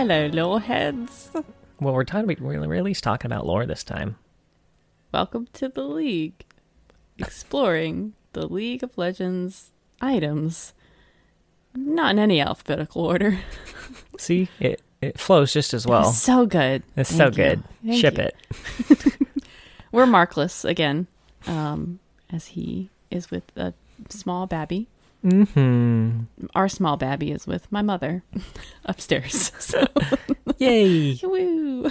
Hello, little heads. Well, we're talking. We're at least talking about lore this time. Welcome to the League, exploring the League of Legends items. Not in any alphabetical order. See, it it flows just as well. so good. It's Thank so you. good. Thank Ship you. it. We're Markless again, um, as he is with a small babby. Hmm. Our small babby is with my mother upstairs. So, Yay. woo.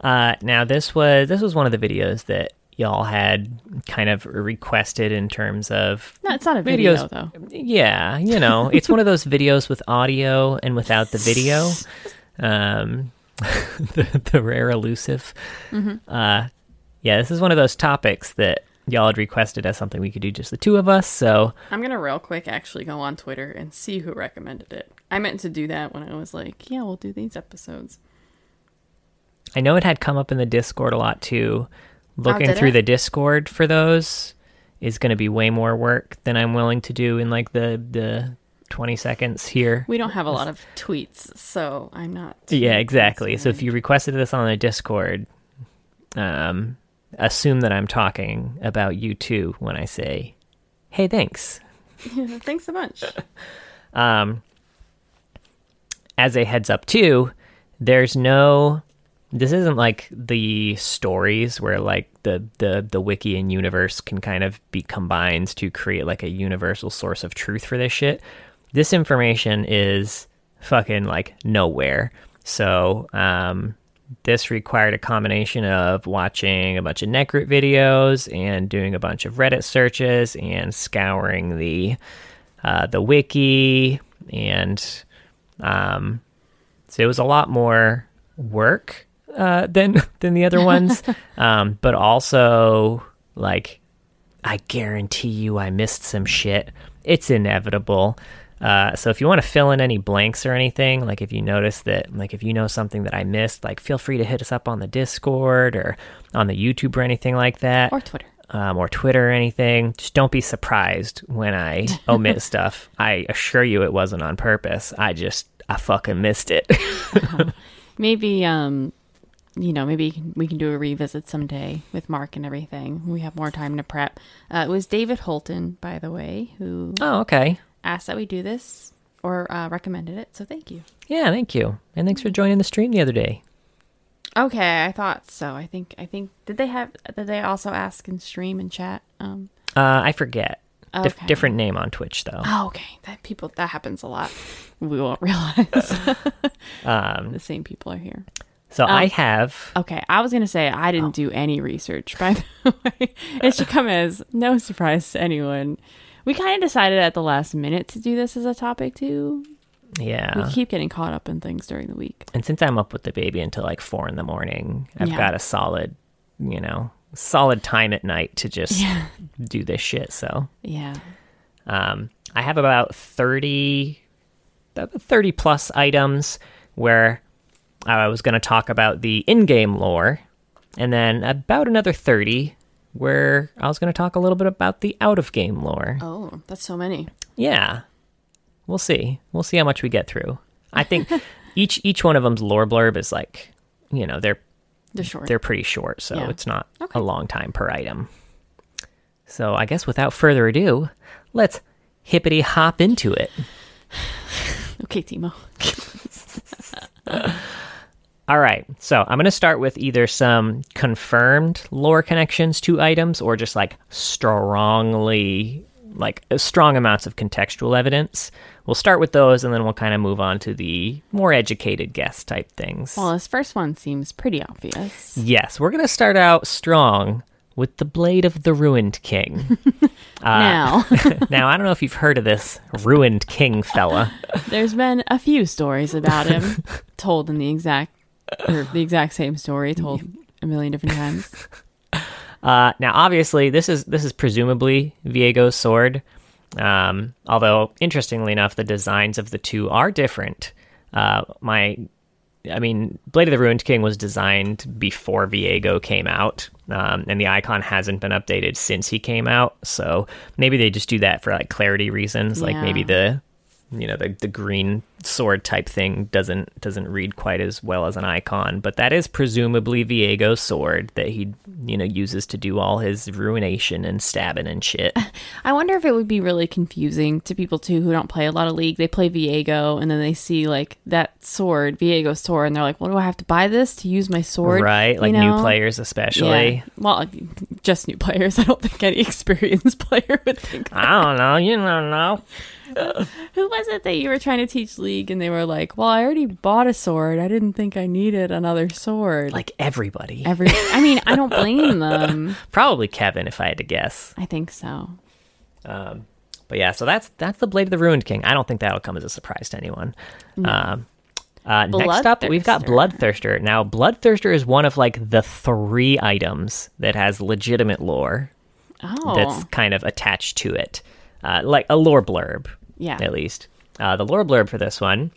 Uh, now this was this was one of the videos that y'all had kind of requested in terms of No, it's not a video Videos- though. yeah, you know, it's one of those videos with audio and without the video. Um, the, the rare elusive. Uh, yeah, this is one of those topics that y'all had requested as something we could do just the two of us. So I'm gonna real quick actually go on Twitter and see who recommended it. I meant to do that when I was like, yeah, we'll do these episodes. I know it had come up in the Discord a lot too. Looking did through it? the Discord for those is going to be way more work than I'm willing to do in like the the 20 seconds here. We don't have a lot of tweets, so I'm not. Yeah, exactly. So if you requested this on the Discord, um, assume that I'm talking about you too when I say, "Hey, thanks." Yeah, thanks so much. Um, as a heads up too, there's no. This isn't like the stories where like the the the wiki and universe can kind of be combined to create like a universal source of truth for this shit. This information is fucking like nowhere. So, um, this required a combination of watching a bunch of Necrit videos and doing a bunch of Reddit searches and scouring the uh, the wiki and um, so it was a lot more work uh, than than the other ones, um, but also like I guarantee you I missed some shit. It's inevitable. Uh, so if you want to fill in any blanks or anything, like if you notice that, like if you know something that I missed, like feel free to hit us up on the Discord or on the YouTube or anything like that or Twitter. um, or Twitter or anything, just don't be surprised when I omit stuff. I assure you it wasn't on purpose. I just, I fucking missed it. Maybe, um, you know, maybe we can- we can do a revisit someday with Mark and everything. We have more time to prep. Uh, it was David Holton, by the way, who oh, okay. Asked that we do this or uh, recommended it. So thank you. Yeah, thank you. And thanks for joining the stream the other day. Okay, I thought so. I think I think did they have did they also ask in stream and chat? Um, Uh, I forget. Dif- different name on Twitch, though. oh, okay, that people that happens a lot. We won't realize Um, the same people are here. so I have, Okay, I was gonna say I didn't do any research. By the way, it should come as no surprise to anyone. We kind of decided at the last minute to do this as a topic too. yeah. We keep getting caught up in things during the week. and since I'm up with the baby until like four in the morning, I've Yeah. got a solid, you know, solid time at night to just Yeah. do this shit. So Yeah. Um, I have about 30, 30 plus items where I was going to talk about the in game lore, and then about another 30 where I was going to talk a little bit about the out of game lore. Oh, that's so many. Yeah. We'll see. We'll see how much we get through. I think each each one of them's lore blurb is like, you know, they're They're short. they're pretty short, so Yeah. it's not Okay. a long time per item. So I guess without further ado, let's hippity hop into it. okay, Timo. All right, so I'm going to start with either some confirmed lore connections to items or just like strongly, like uh, strong amounts of contextual evidence. We'll start with those and then we'll kind of move on to the more educated guess type things. Well, this first one seems pretty obvious. Yes, we're going to start out strong with the Blade of the Ruined King. now, now, I don't know if you've heard of this Ruined King fella. there's been a few stories about him told in the exact or the exact same story told a million different times. Uh, now, obviously, this is this is presumably Viego's sword. Um, although, interestingly enough, the designs of the two are different. Uh, my, I mean, Blade of the Ruined King was designed before Viego came out, um, and the icon hasn't been updated since he came out. So maybe they just do that for like clarity reasons. Like Yeah. maybe the you know the the green sword type thing doesn't doesn't read quite as well as an icon, but that is presumably Viego's sword that he you know uses to do all his ruination and stabbing and shit. I wonder if it would be really confusing to people too who don't play a lot of League. They play Viego and then they see like that sword, Viego's sword, and they're like, "Well, do I have to buy this to use my sword?" right, You like know? new players especially. Yeah. Well, just new players. I don't think any experienced player would think. I don't know, you don't know. Who was it that you were trying to teach League and they were like, "Well, I already bought a sword. I didn't think I needed another sword." Like everybody. every. I mean, I don't blame them. Probably Kevin if I had to guess. I think so. Um, but yeah, so that's that's the Blade of the Ruined King. I don't think that'll come as a surprise to anyone. Um, uh, next up, we've got Bloodthirster. Bloodthirster. Now, Bloodthirster is one of like the three items that has legitimate lore Oh, that's kind of attached to it, uh, like a lore blurb, Yeah. at least. Uh, the lore blurb for this one.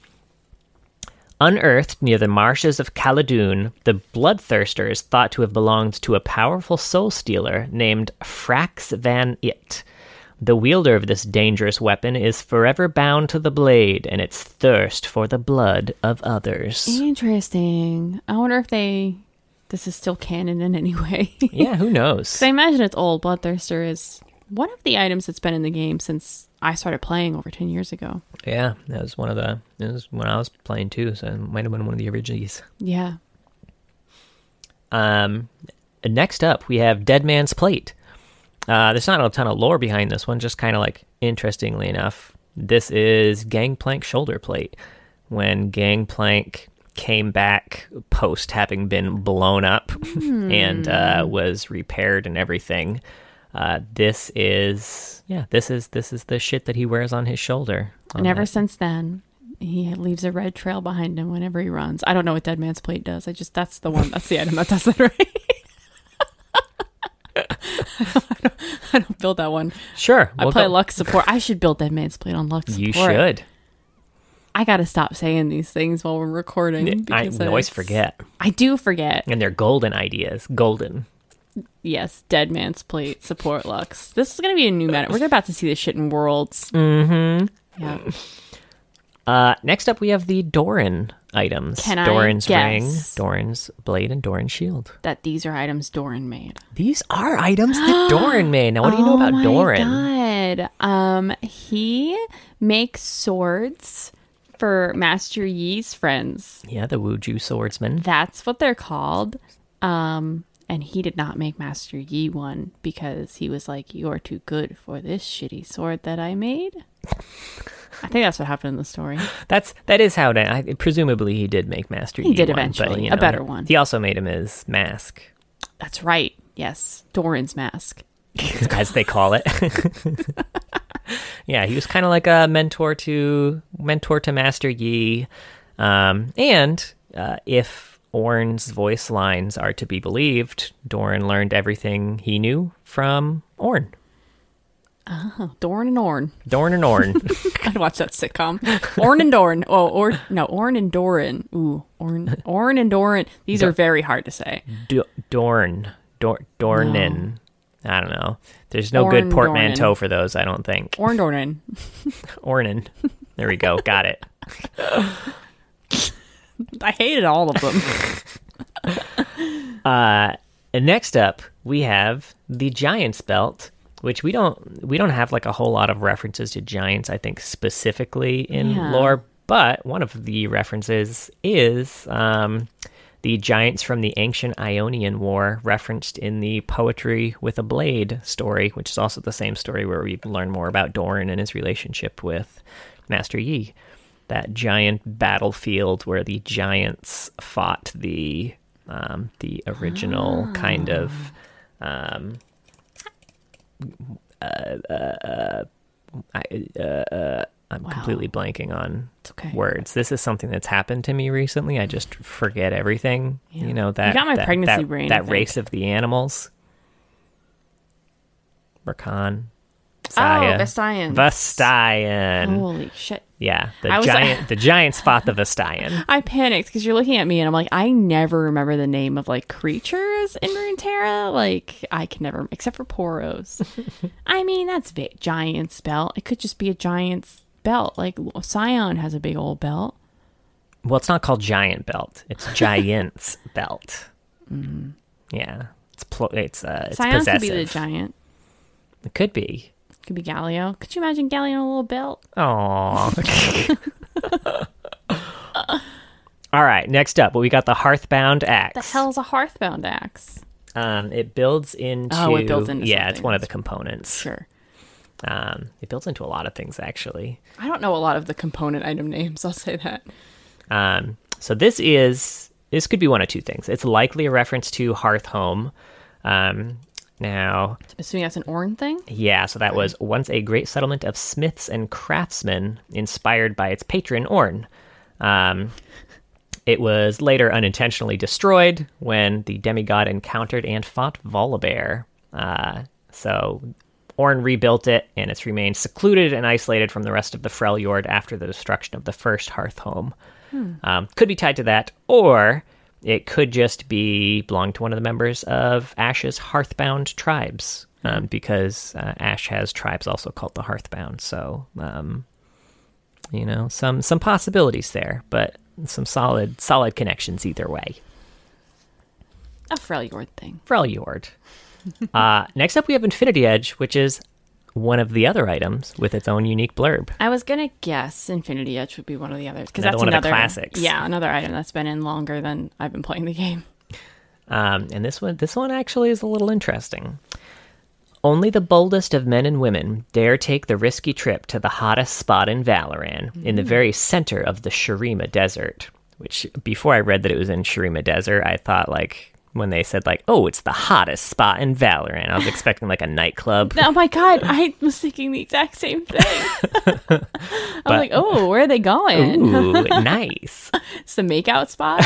Unearthed near the marshes of Khaldun, the Bloodthirster is thought to have belonged to a powerful soul stealer named Frax Van It. The wielder of this dangerous weapon is forever bound to the blade and its thirst for the blood of others. interesting. I wonder if they. This is still canon in any way. yeah, who knows? I imagine it's old. Bloodthirster is one of the items that's been in the game since I started playing over 10 years ago. Yeah, that was one of the. It was when I was playing too, so it might have been one of the originals. Yeah. Um, next up, we have Dead Man's Plate. Uh, there's not a ton of lore behind this one, just kind of like interestingly enough, this is Gangplank shoulder plate. When Gangplank came back post having been blown up and uh, was repaired and everything, uh, this is yeah, this is this is the shit that he wears on his shoulder. on And ever that. since then, he leaves a red trail behind him whenever he runs. I don't know what Dead Man's Plate does. I just, that's the one, that's the item that does it, right? I, don't, I don't build that one. sure, I we'll play go- Lux support. I should build Dead Man's Plate on Lux support. You should. I got to stop saying these things while we're recording. Because I always forget, I do forget. and they're golden ideas. Golden. Yes, Dead Man's Plate support Lux. This is going to be a new meta. We're about to see this shit in Worlds. Mm-hmm. Yeah. Uh, next up, we have the Doran items. Can I Doran's ring. Doran's blade, and Doran's shield. That these are items Doran made. These are items that Doran made. Now, what do you know oh about my Doran? God. Um, he makes swords for Master Yi's friends. Yeah, the Wuju swordsman. That's what they're called. Um, and he did not make Master Yi one because he was like, "You're too good for this shitty sword that I made." I think that's what happened in the story. That's that is how. It, I, presumably, he did make Master. He Yi did one, but, eventually, you a better one. He also made him his mask, That's right. Yes, Doran's mask. as they call it. yeah, he was kind of like a mentor to mentor to Master Yi, um, and uh, if Ornn's voice lines are to be believed, Doran learned everything he knew from Ornn. Oh, Dorn and Ornn. Dorn and Ornn. I'd watch that sitcom. Ornn and Dorn. Oh, or no, Ornn and Doran. Ooh, Ornn, Ornn and Doran. These are very hard to say. Do- Dorn. Dor- Dornin. I don't know. There's no good portmanteau Dornan. for those, I don't think. Ornn Dornan. Ornin. There we go. Got it. I hated all of them. Uh, and next up, we have the Giant's Belt, which we don't we don't have like a whole lot of references to giants. I think specifically in Yeah. lore, but one of the references is um, the giants from the ancient Ionian War, referenced in the Poetry with a Blade story, which is also the same story where we learn more about Doran and his relationship with Master Yi. That giant battlefield where the giants fought the um, the original kind of um, uh, uh, uh, I, uh, uh, I'm Wow. completely blanking on okay. words. This is something that's happened to me recently. I just forget everything. Yeah. You know You that got my that, pregnancy that, brain, That race of the animals. Rakan. Oh, Xayah. Vestians. Vastayan. Holy shit. Yeah, the I giant. the giants fought the Vastayan. I panicked because you're looking at me and I'm like, I never remember the name of like creatures in Runeterra. Like, I can never, except for Poros. I mean, that's va- giant belt. It could just be a giant's belt. Like Sion has a big old belt. Well, it's not called giant belt. It's giant's belt. Yeah, it's pl- it's uh, it's Scion possessive. could be the giant. It could be. Could be Galio. Could you imagine Galio in a little belt? Oh. All right. Next up, well, we got the Hearthbound axe. The hell's a Hearthbound axe? Um, it builds into. Oh, it builds into Yeah, it's one of the components. Sure. Um, it builds into a lot of things actually. I don't know a lot of the component item names. I'll say that. Um, so this is this could be one of two things. It's likely a reference to Hearth Home. Um, now, Assuming that's an Ornn thing. yeah, so that was once a great settlement of smiths and craftsmen, inspired by its patron Ornn. Um, it was later unintentionally destroyed when the demigod encountered and fought Volibear. Uh, so Ornn rebuilt it, and it's remained secluded and isolated from the rest of the Freljord after the destruction of the first Hearth home. Um, could be tied to that, or it could just be belong to one of the members of Ashe's Hearthbound tribes, um, because uh, Ashe has tribes also called the Hearthbound. So, um, you know, some some possibilities there, but some solid solid connections either way. A Freljord thing. Freljord. uh, next up, we have Infinity Edge, which is one of the other items with its own unique blurb. I was gonna guess Infinity Edge would be one of the others because that's one of the another classics. Yeah, another item that's been in longer than I've been playing the game. Um, and this one, this one actually is a little interesting. Only the boldest of men and women dare take the risky trip to the hottest spot in Valoran, in the very center of the Shurima Desert. Which, before I read that it was in Shurima Desert, I thought like when they said like, "Oh, it's the hottest spot in Valoran," I was expecting like a nightclub. Oh my god, I was thinking the exact same thing. I'm like, oh, where are they going? Ooh, nice. It's the makeout spot.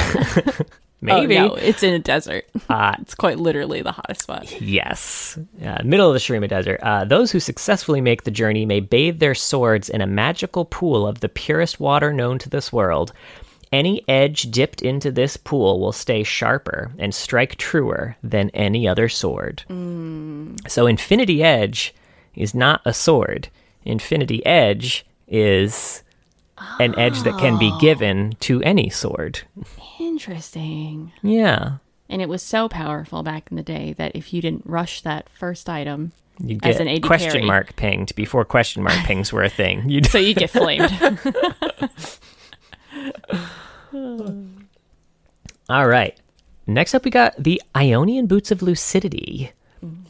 Maybe. Oh, no, it's in a desert. Uh, It's quite literally the hottest spot. Yes. Uh, middle of the Shurima Desert. Uh, those who successfully make the journey may bathe their swords in a magical pool of the purest water known to this world. Any edge dipped into this pool will stay sharper and strike truer than any other sword. Mm. So, Infinity Edge is not a sword. Infinity Edge is an edge that can be oh. given to any sword. Interesting. Yeah. And it was so powerful back in the day that if you didn't rush that first item, You'd As get an AD question carry. mark pinged before question mark pings were a thing. You'd so you get flamed. All right. Next up, we got the Ionian Boots of Lucidity.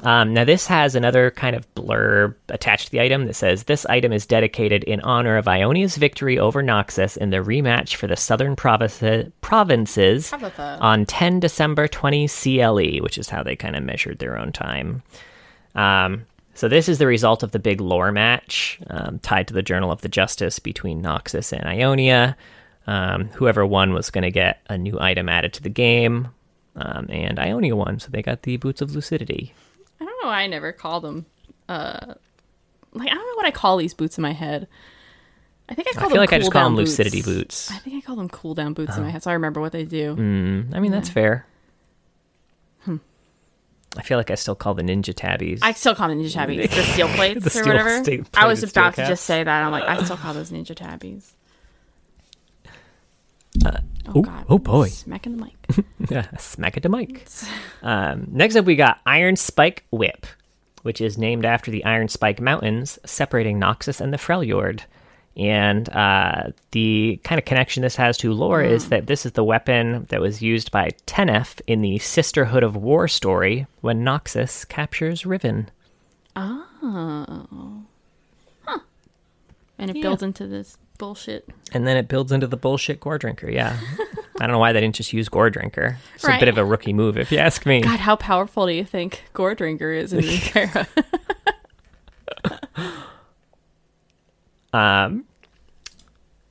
Um, now, this has another kind of blurb attached to the item that says this item is dedicated in honor of Ionia's victory over Noxus in the rematch for the Southern provinces, provinces Provinces. on 10 December 20 CLE, which is how they kind of measured their own time. Um, so this is the result of the big lore match um, tied to the Journal of the Justice between Noxus and Ionia. Um, whoever won was going to get a new item added to the game, um, and Ionia won, so they got the Boots of Lucidity. I don't know why I never call them. Uh, like I don't know what I call these boots in my head. I think I call them I them. feel like I just call them boots. Lucidity boots. I think I call them cool down boots in my head, so I remember what they do. Mm, I mean, that's fair. I feel like I still call the Ninja Tabbies. I still call them ninja tabbies, the steel plates The or steel- whatever. steel- I was about to just say that. I'm like, I still call those ninja tabbies. Oh ooh, oh, boy. Smacking the mic. Yeah, smack it to Mike. Um, next up, we got Iron Spike Whip, which is named after the Iron Spike Mountains separating Noxus and the Freljord. And uh, the kind of connection this has to lore is that this is the weapon that was used by Tenef in the Sisterhood of War story when Noxus captures Riven. oh. Huh. And it builds into this bullshit. And then it builds into the bullshit Gore Drinker, yeah. I don't know why they didn't just use Gore Drinker. It's a bit of a rookie move, if you ask me. God, how powerful do you think Gore Drinker is in the era? Um,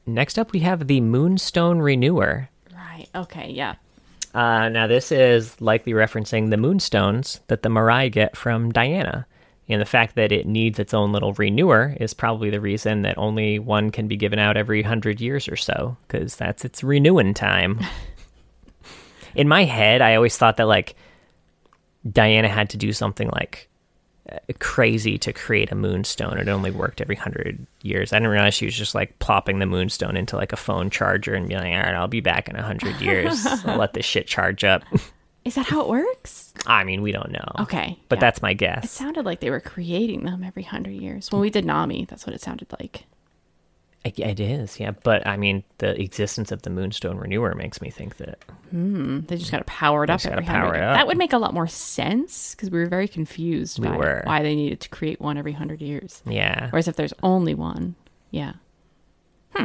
next up, we have the Moonstone Renewer. right. Okay. Yeah. Uh, now, this is likely referencing the moonstones that the Marai get from Diana. And the fact that it needs its own little renewer is probably the reason that only one can be given out every hundred years or so, because that's its renewing time. In my head, I always thought that, like, Diana had to do something like uh, crazy to create a moonstone. It only worked every hundred years. I didn't realize she was just like plopping the moonstone into like a phone charger and being like, "All right, I'll be back in a hundred years. I'll let this shit charge up." Is that how it works? I mean, we don't know. Okay. but yeah. that's my guess. It sounded like they were creating them every hundred years. When we did Nami, that's what it sounded like. It, it is, yeah. But I mean, the existence of the moonstone renewer makes me think that hmm, They just got to power it up every hundred. That would make a lot more sense because we were very confused We were. why they needed to create one every hundred years. yeah, Whereas if there's only one, yeah, hmm.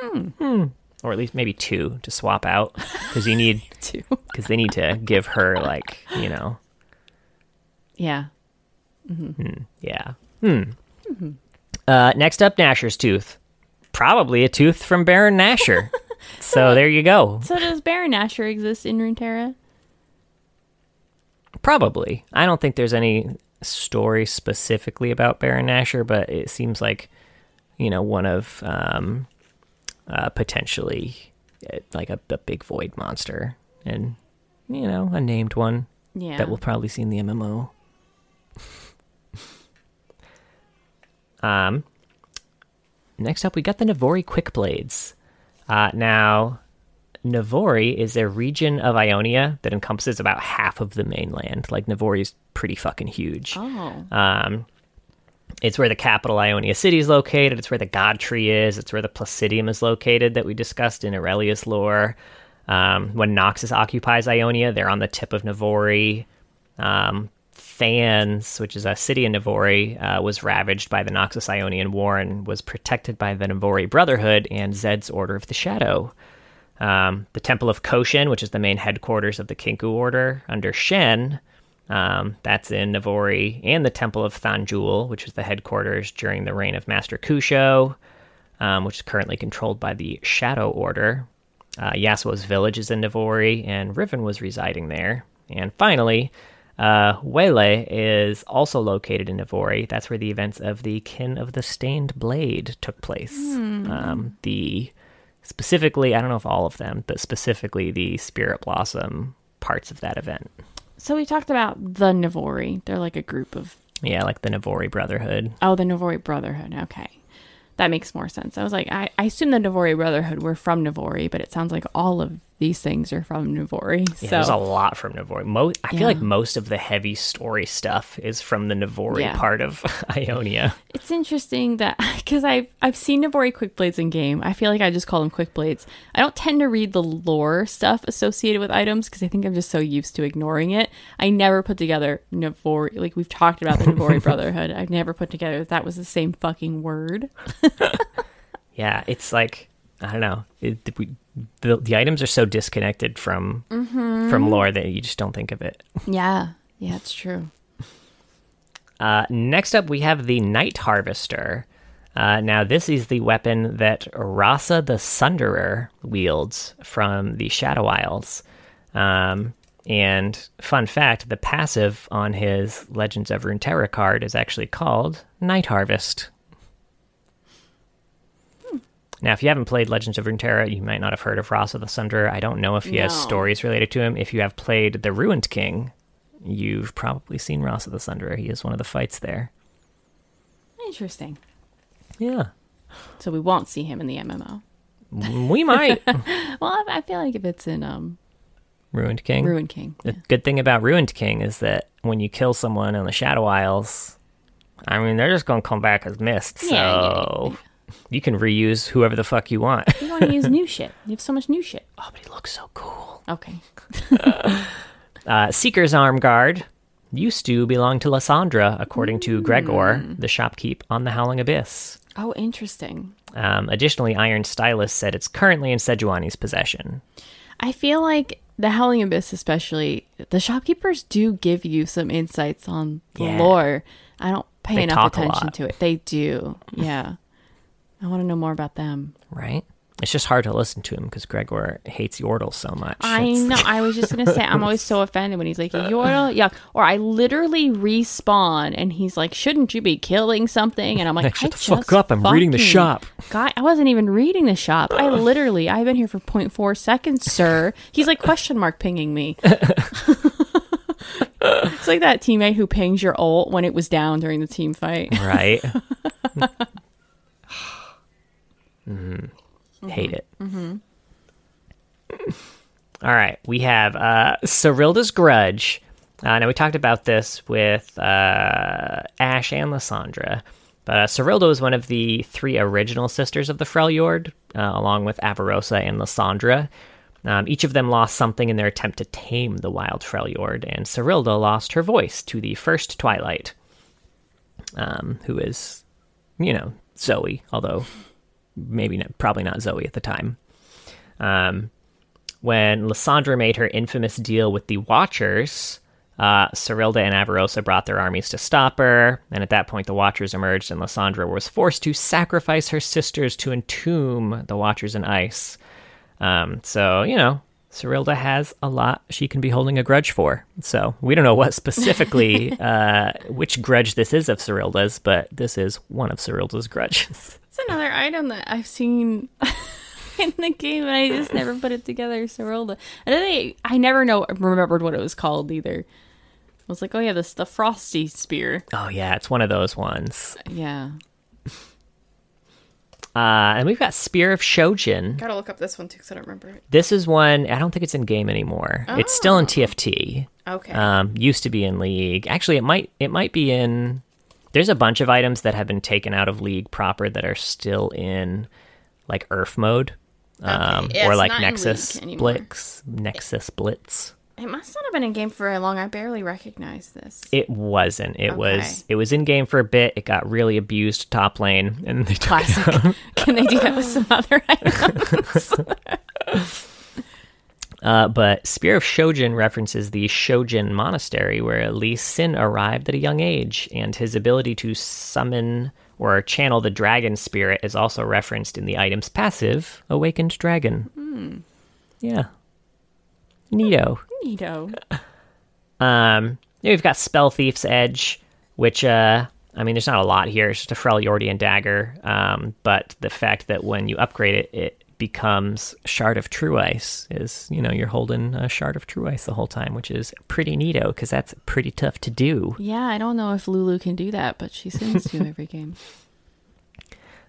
Hmm. Or at least maybe two to swap out because you need two, because they need to give her like you know yeah. yeah. Hmm. Uh, next up, Nashor's tooth. Probably a tooth from Baron Nashor. so there you go. So does Baron Nashor exist in Runeterra? Probably. I don't think there's any story specifically about Baron Nashor, but it seems like, you know, one of um, uh, potentially uh, like a, a big void monster and, you know, a named one Yeah. that we'll probably see in the MMO. um, next up, we got the Navori Quick Blades. Uh, now, Navori is a region of Ionia that encompasses about half of the mainland. Like, Navori's pretty fucking huge. oh, Um, it's where the capital Ionia city is located. It's where the God Tree is. It's where the Placidium is located that we discussed in Aurelius lore. Um, when Noxus occupies Ionia, they're on the tip of Navori. Um, Thans, which is a city in Navori, uh, was ravaged by the Noxus Ionian War and was protected by the Navori Brotherhood and Zed's Order of the Shadow. Um, the Temple of Koshin, which is the main headquarters of the Kinkou Order under Shen, um, that's in Navori, and the Temple of Thanjul, which was the headquarters during the reign of Master Kusho, um, which is currently controlled by the Shadow Order. Uh, Yasuo's village is in Navori, and Riven was residing there. And finally, uh, Wele is also located in Navori. That's where the events of the Kin of the Stained Blade took place. Um, the specifically, I don't know if all of them, but specifically the Spirit Blossom parts of that event. So we talked about the Navori. They're like a group of Yeah, like the Navori Brotherhood. oh, the Navori Brotherhood. Okay, that makes more sense. I was like, I, I assume the Navori Brotherhood were from Navori, but it sounds like all of these things are from Navori. Yeah, so there's a lot from Navori. Mo- I feel like most of the heavy story stuff is from the Navori Yeah. part of Ionia. It's interesting that because I've I've seen Navori quick blades in game. I feel like I just call them quick blades. I don't tend to read the lore stuff associated with items because I think I'm just so used to ignoring it. I never put together Navori like we've talked about the Navori Brotherhood. I've never put together that that was the same fucking word. Yeah, it's like I don't know. It, we, the, the items are so disconnected from from lore that you just don't think of it. Yeah, yeah, it's true. Uh, next up, we have the Night Harvester. Uh, now, this is the weapon that Rhasa the Sunderer wields from the Shadow Isles. Um, and fun fact the passive on his Legends of Runeterra card is actually called Night Harvest. Now, if you haven't played Legends of Runeterra, you might not have heard of Rhasa the Sunderer. I don't know if he has stories related to him. If you have played the Ruined King, you've probably seen Rhasa the Sunderer. He is one of the fights there. Interesting. Yeah. So we won't see him in the MMO. We might. Well, I, feel like if it's in um Ruined King. Ruin King, The yeah. good thing about Ruined King is that when you kill someone in the Shadow Isles, I mean, they're just going to come back as mist. So yeah, yeah, you can reuse whoever the fuck you want. you want to use new shit. You have so much new shit. oh, but he looks so cool. Okay. Uh, Seeker's Arm Guard used to belong to Lissandra, according to Gregor, Hmm. the shopkeep on the Howling Abyss. Oh, interesting. Um, additionally, Iron Stylus said it's currently in Sejuani's possession. I feel like the Howling Abyss, especially, the shopkeepers do give you some insights on the Yeah. lore. I don't pay They enough talk a attention lot. to it. They do. Yeah. I want to know more about them. Right? It's just hard to listen to him because Gregor hates Yordle so much. I It's- know. I was just gonna say I'm always so offended when he's like Yordle, yuck, or I literally respawn and he's like, "Shouldn't you be killing something?" And I'm like, Shut the fuck up, I'm reading the shop." Guy, I wasn't even reading the shop. I literally, I've been here for 0.4 seconds, sir. He's like question mark pinging me. It's like that teammate who pings your ult when it was down during the team fight. right? Mhm. Hate it. All right, we have uh, Serylda's Grudge. Uh, now, we talked about this with uh, Ashe and Lissandra, but uh, Serylda was one of the three original sisters of the Freljord, uh, along with Avarosa and Lissandra. Um, each of them lost something in their attempt to tame the wild Freljord, and Serylda lost her voice to the first Twilight, um, who is, you know, Zoe, although maybe not, probably not Zoe at the time. Um, when Lissandra made her infamous deal with the Watchers, uh, and Avarosa brought their armies to stop her, and at that point the Watchers emerged, and Lissandra was forced to sacrifice her sisters to entomb the Watchers in ice. Um, so, you know, Serylda has a lot she can be holding a grudge for. So, we don't know what specifically, uh, which grudge this is of Serylda's, but this is one of Serylda's grudges. It's another item that I've seen in the game, and I just never put it together. Serylda. And then I, I never know remembered what it was called either. I was like, oh yeah, this the frosty spear. Oh, yeah, it's one of those ones. Yeah, Uh, and we've got Spear of Shojin. gotta look up this one too because I don't remember it. This is one, I don't think it's in game anymore. It's still in TFT. Okay. Um, used to be in League. Actually, it might it might be in. There's a bunch of items that have been taken out of League proper that are still in like URF mode, um, Yeah, or like Nexus Blitz, Nexus Blitz. It must not have been in game for very long. I barely recognize this. It wasn't. It was. It was in game for a bit. It got really abused top lane, and they. Classic. Can they do that with some other items? Uh, but Spear of Shojin references the Shojin Monastery, where Lee Sin arrived at a young age, and his ability to summon or channel the dragon spirit is also referenced in the item's passive, Awakened Dragon. Yeah. Neato. Neato. Um, yeah, we've got Spell Thief's Edge, which, uh, I mean, there's not a lot here. It's just a Freljordian dagger. Um, but the fact that when you upgrade it, it becomes Shard of True Ice is, you know, you're holding a Shard of True Ice the whole time, which is pretty neato because that's pretty tough to do. Yeah, I don't know if Lulu can do that, but she seems to every game.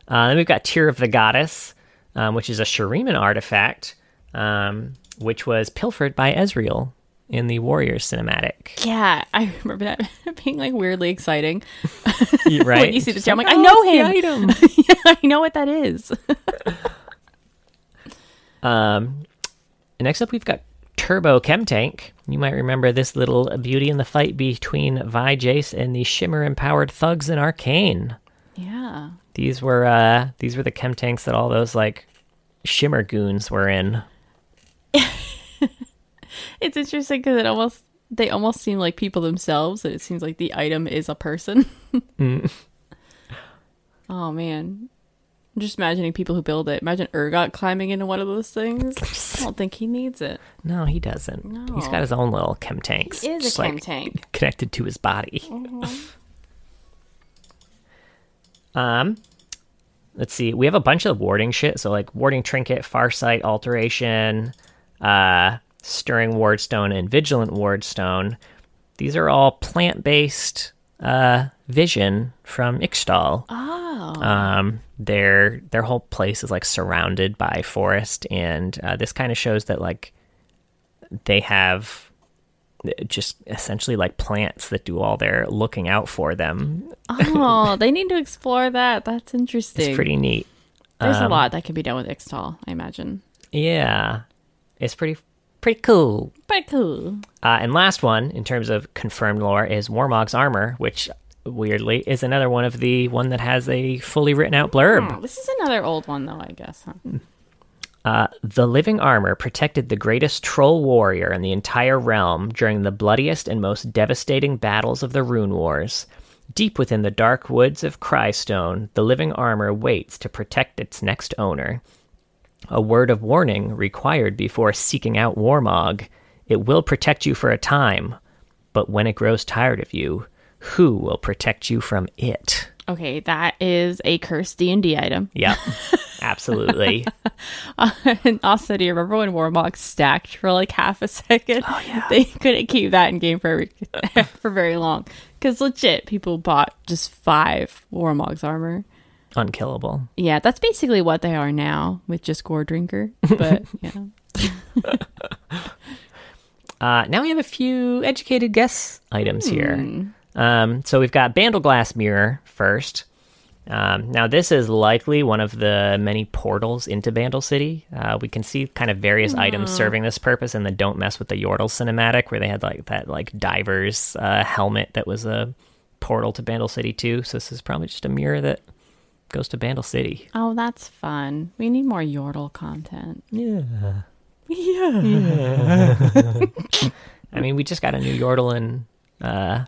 Uh, then we've got Tear of the Goddess, um, which is a Shuriman artifact, um, which was pilfered by Ezreal in the Warriors cinematic. Yeah, I remember that being like weirdly exciting. right? When you see the I'm like, I "Oh, know him." yeah, I know what that is. Um, next up, we've got Turbo Chem Tank. You might remember this little beauty in the fight between Vi Jace and the Shimmer empowered thugs in Arcane. Yeah. These were uh, these were the chem tanks that all those like Shimmer goons were in. It's interesting because it almost they almost seem like people themselves, and it seems like the item is a person. Oh man. I'm just imagining people who build it. Imagine Urgot climbing into one of those things. I don't think he needs it. No, he doesn't. He's got his own little chem tanks. He is just, a chem like, tank. connected to his body. Um, let's see. We have a bunch of warding shit. So like warding trinket, farsight, alteration, uh, stirring wardstone, and vigilant wardstone. These are all plant based uh, vision from Ixtal. Oh. Um, their their whole place is like surrounded by forest, and uh, this kind of shows that like they have just essentially like plants that do all their looking out for them. oh, they need to explore that. That's interesting. It's pretty neat. There's a um, lot that can be done with Ixtal, I imagine. Yeah, it's pretty pretty cool. Pretty cool. Uh, and last one in terms of confirmed lore is Warmog's armor, which weirdly is another one of the one that has a fully written out blurb. Oh, this is another old one, though, I guess. Huh? Uh, the living armor protected the greatest troll warrior in the entire realm during the bloodiest and most devastating battles of the Rune Wars. Deep within the dark woods of Crystone, the living armor waits to protect its next owner. A word of warning required before seeking out Warmog. It will protect you for a time, but when it grows tired of you, who will protect you from it? Okay, that is a cursed D and D item. Yep, absolutely. and uh, also, do you remember when Warmog stacked for like half a second? Oh yeah. They couldn't keep that in game for for very long because legit people bought just five Warmog's armor. Unkillable. Yeah, that's basically what they are now with just Gore Drinker. But yeah. Uh, now we have a few educated guess items here. Um, so we've got Bandleglass Mirror first. Um, now this is likely one of the many portals into Bandle City. Uh, we can see kind of various items serving this purpose in the "Don't Mess with the Yordle" cinematic, where they had like that like diver's uh, helmet that was a portal to Bandle City too. So this is probably just a mirror that goes to Bandle City. Oh, that's fun. We need more Yordle content. Yeah. Yeah. I mean, we just got a new Yordle in uh,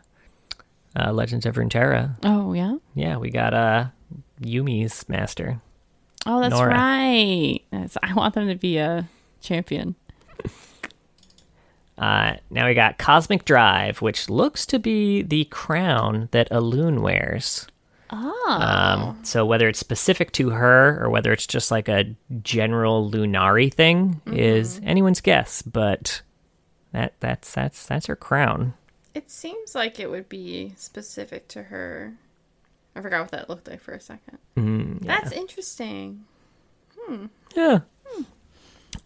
uh, Legends of Runeterra. Oh yeah. Yeah, we got uh, Yuumi's master. Oh, that's Norra. right. That's, I want them to be a champion. Uh, now we got Cosmic Drive, which looks to be the crown that Alune wears. Oh. Um, so whether it's specific to her or whether it's just like a general Lunari thing is anyone's guess. But that that's that's that's her crown. It seems like it would be specific to her. I forgot what that looked like for a second. Mm, yeah. That's interesting. Yeah.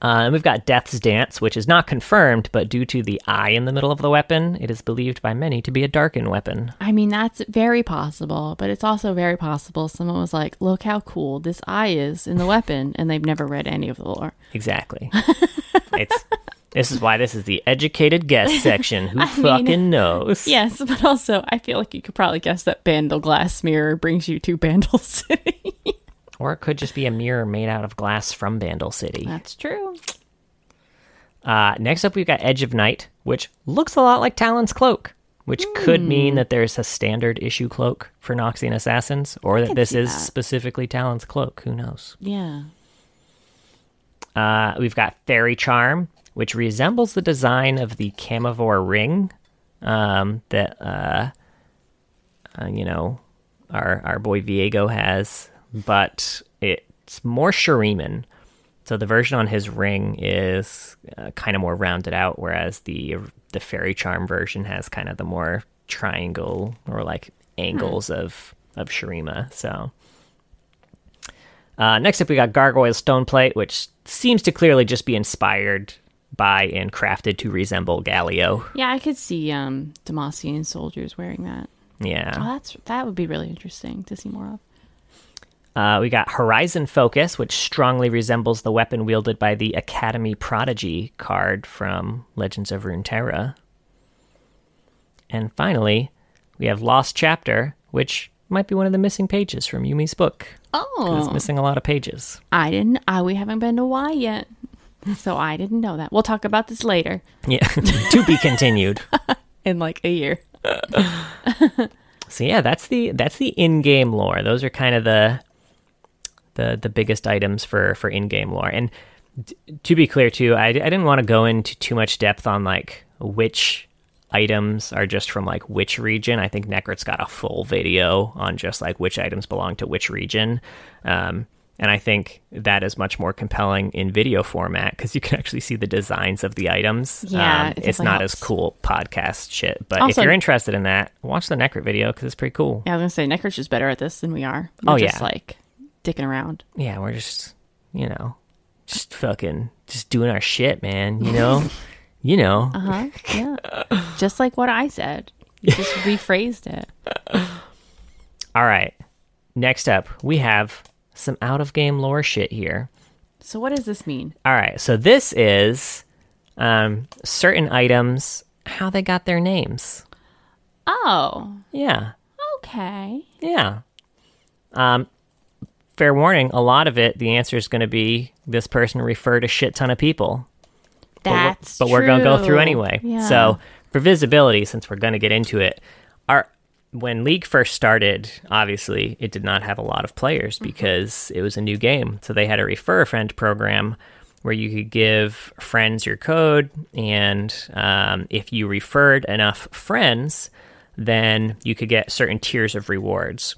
Uh, and we've got Death's Dance, which is not confirmed, but due to the eye in the middle of the weapon, it is believed by many to be a Darkin weapon. I mean, that's very possible, but it's also very possible someone was like, look how cool this eye is in the weapon, and they've never read any of the lore. Exactly. it's this is why this is the educated guess section. Who mean- fucking knows? Yes, but also, I feel like you could probably guess that Bandle Glass Mirror brings you to Bandle City. Or it could just be a mirror made out of glass from Bandle City. that's true. Uh, next up, we've got Edge of Night, which looks a lot like Talon's cloak, which could Hmm. mean that there's a standard issue cloak for Noxian assassins, or that this is that. specifically Talon's cloak. Who knows? Yeah. Uh, we've got Fairy Charm, which resembles the design of the Camavor ring um, that uh, uh, you know our our boy Viego has, but it's more Shuriman. So the version on his ring is uh, kind of more rounded out, whereas the the Fairy Charm version has kind of the more triangle or like angles of of Shurima. So uh, next up, we got Gargoyle Stone Plate, which seems to clearly just be inspired by and crafted to resemble Galio. Yeah, I could see um Demacian soldiers wearing that. Oh, Yeah. that's that would be really interesting to see more of. Uh, we got Horizon Focus, which strongly resembles the weapon wielded by the Academy Prodigy card from Legends of Runeterra. And finally, we have Lost Chapter, which might be one of the missing pages from Yuumi's book. Oh, It's missing a lot of pages. I didn't. I we haven't been to Y yet, so I didn't know that. We'll talk about this later Yeah, to be continued. in like a year. So yeah, that's the that's the in-game lore. Those are kind of the the the biggest items for for in-game lore. And t- to be clear too, I, I didn't want to go into too much depth on like which items are just from like which region. I think Necrit's got a full video on just like which items belong to which region. Um, and I think that is much more compelling in video format because you can actually see the designs of the items. Yeah, Um, it it's not helps. as cool podcast shit. But if you're interested in that, watch the Necrit video because it's pretty cool. Yeah, I was gonna say Necrit's just better at this than we are. We're Oh, just yeah. like dicking around. Yeah, we're just, you know, just fucking, just doing our shit, man. You know, you know. Uh huh. Yeah, just like what I said. Just rephrased it. All right. Next up, we have some out of game lore shit here. So what does this mean? All right, so this is um, certain items, how they got their names. Oh, Yeah, okay. yeah. Um, fair warning, a lot of it, the answer is going to be this person referred a shit ton of people. but we're- but we're, gonna go through anyway. Yeah. So for visibility, since we're gonna get into it, our when League first started, obviously it did not have a lot of players Mm-hmm. because it was a new game. So they had a refer a friend program where you could give friends your code, and um, if you referred enough friends, then you could get certain tiers of rewards.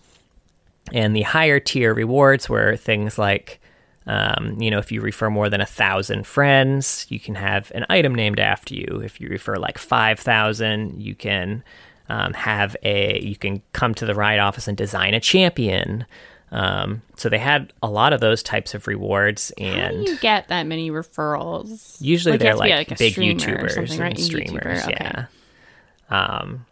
And the higher tier rewards were things like, um, you know, if you refer more than a thousand friends, you can have an item named after you. If you refer like 5,000, you can um, have a, you can come to the riot office and design a champion. Um, so they had a lot of those types of rewards, and you get that many referrals? usually Like, they're have to be, like, a big or YouTubers something, and? Streamers. YouTuber, okay. Yeah. Um.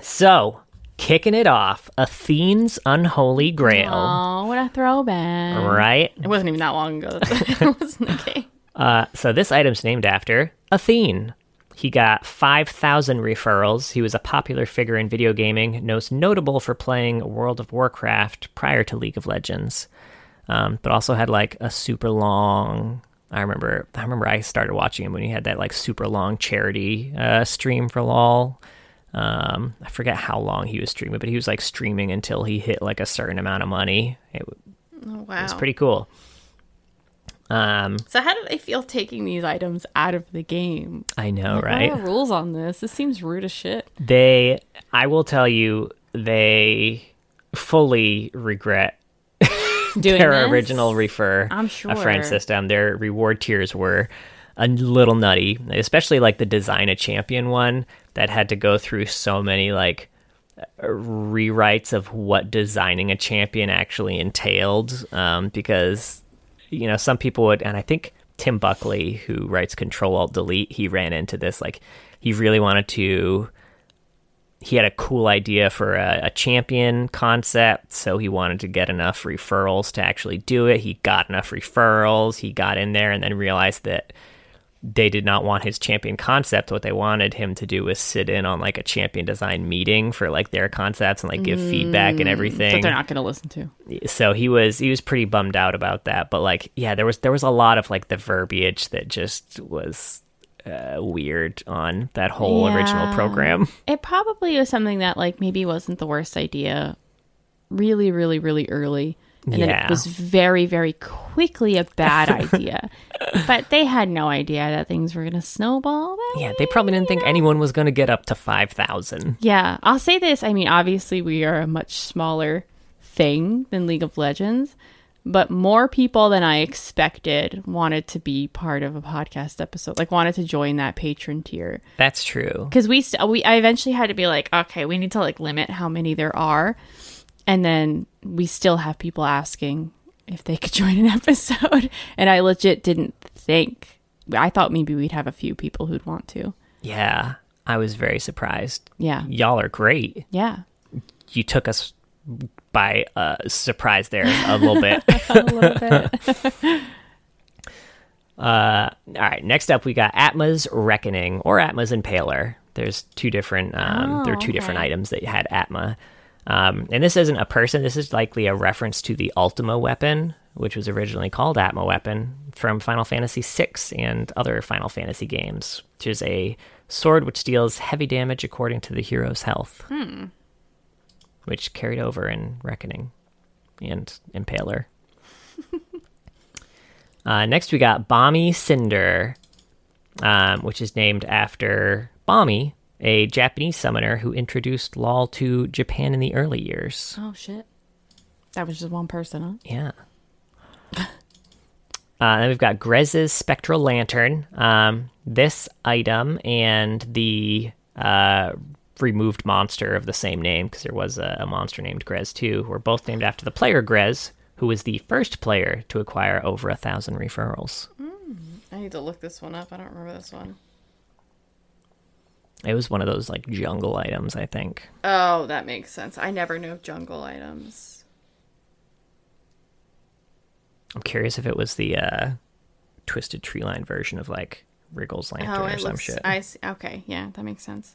So kicking it off, Athene's Unholy Grail, Oh, what a throwback! right? It wasn't even that long ago. That wasn't the game. Uh, so this item's named after Athene. He got 5,000 referrals. He was a popular figure in video gaming, most notable for playing World of Warcraft prior to League of Legends. Um, but also had like a super long. I remember. I remember I started watching him when he had that like super long charity uh, stream for LOL. Um, I forget how long he was streaming, but he was like streaming until he hit like a certain amount of money. It, Oh wow! was pretty cool. Um, So how do they feel taking these items out of the game? I know, Like, right? What are rules on this? This seems rude as shit. They, I will tell you, they fully regret Doing their this? original refer I'm sure. a friend system. Their reward tiers were a little nutty, especially like the design a champion one that had to go through so many like rewrites of what designing a champion actually entailed um, because you know some people would and i think tim buckley who writes control alt delete he ran into this like he really wanted to he had a cool idea for a, a champion concept so he wanted to get enough referrals to actually do it. He got enough referrals he got in there and then realized that they did not want his champion concept. What they wanted him to do was sit in on like a champion design meeting for like their concepts and like give feedback and That everything. they're not going to listen to. So he was he was pretty bummed out about that. But like yeah, there was there was a lot of like the verbiage that just was uh, weird on that whole original program. It probably was something that like maybe wasn't the worst idea really, really, really early. And then it was very, very quickly a bad idea. but they had no idea that things were going to snowball. That Yeah, they probably didn't think know? anyone was going to get up to five thousand. Yeah, I'll say this. I mean, obviously, we are a much smaller thing than League of Legends, but more people than I expected wanted to be part of a podcast episode, like wanted to join that patron tier. That's true. Because we, st- we, I eventually had to be like, okay, we need to like limit how many there are, and then we still have people asking if they could join an episode, and I legit didn't think. I thought maybe we'd have a few people who'd want to. Yeah, I was very surprised. Yeah, Y'all are great. yeah. You took us by uh, surprise there a little bit. a little bit. Uh, all right, next up we got Atma's Reckoning or Atma's Impaler. There's two different. Um, Oh, there are two different items that had Atma, um, and this isn't a person. This is likely a reference to the Ultima weapon, which was originally called Atma weapon from Final Fantasy VI and other Final Fantasy games, which is a sword which deals heavy damage according to the hero's health, which carried over in Reckoning and Impaler. Uh, next, we got Bami Cinder, um, which is named after Bami, a Japanese summoner who introduced LOL to Japan in the early years. Oh shit. That was just one person, huh? Yeah. Uh, then we've got Grez's Spectral Lantern. Um, this item and the uh, removed monster of the same name, because there was a, a monster named Grez too, were both named after the player Grez, who was the first player to acquire over a thousand referrals. I need to look this one up. I don't remember this one. It was one of those like jungle items, I think. Oh, that makes sense. I never know jungle items. I'm curious if it was the uh, twisted tree line version of like Wriggle's lantern oh, or some looks. shit. I see. Okay, yeah, that makes sense.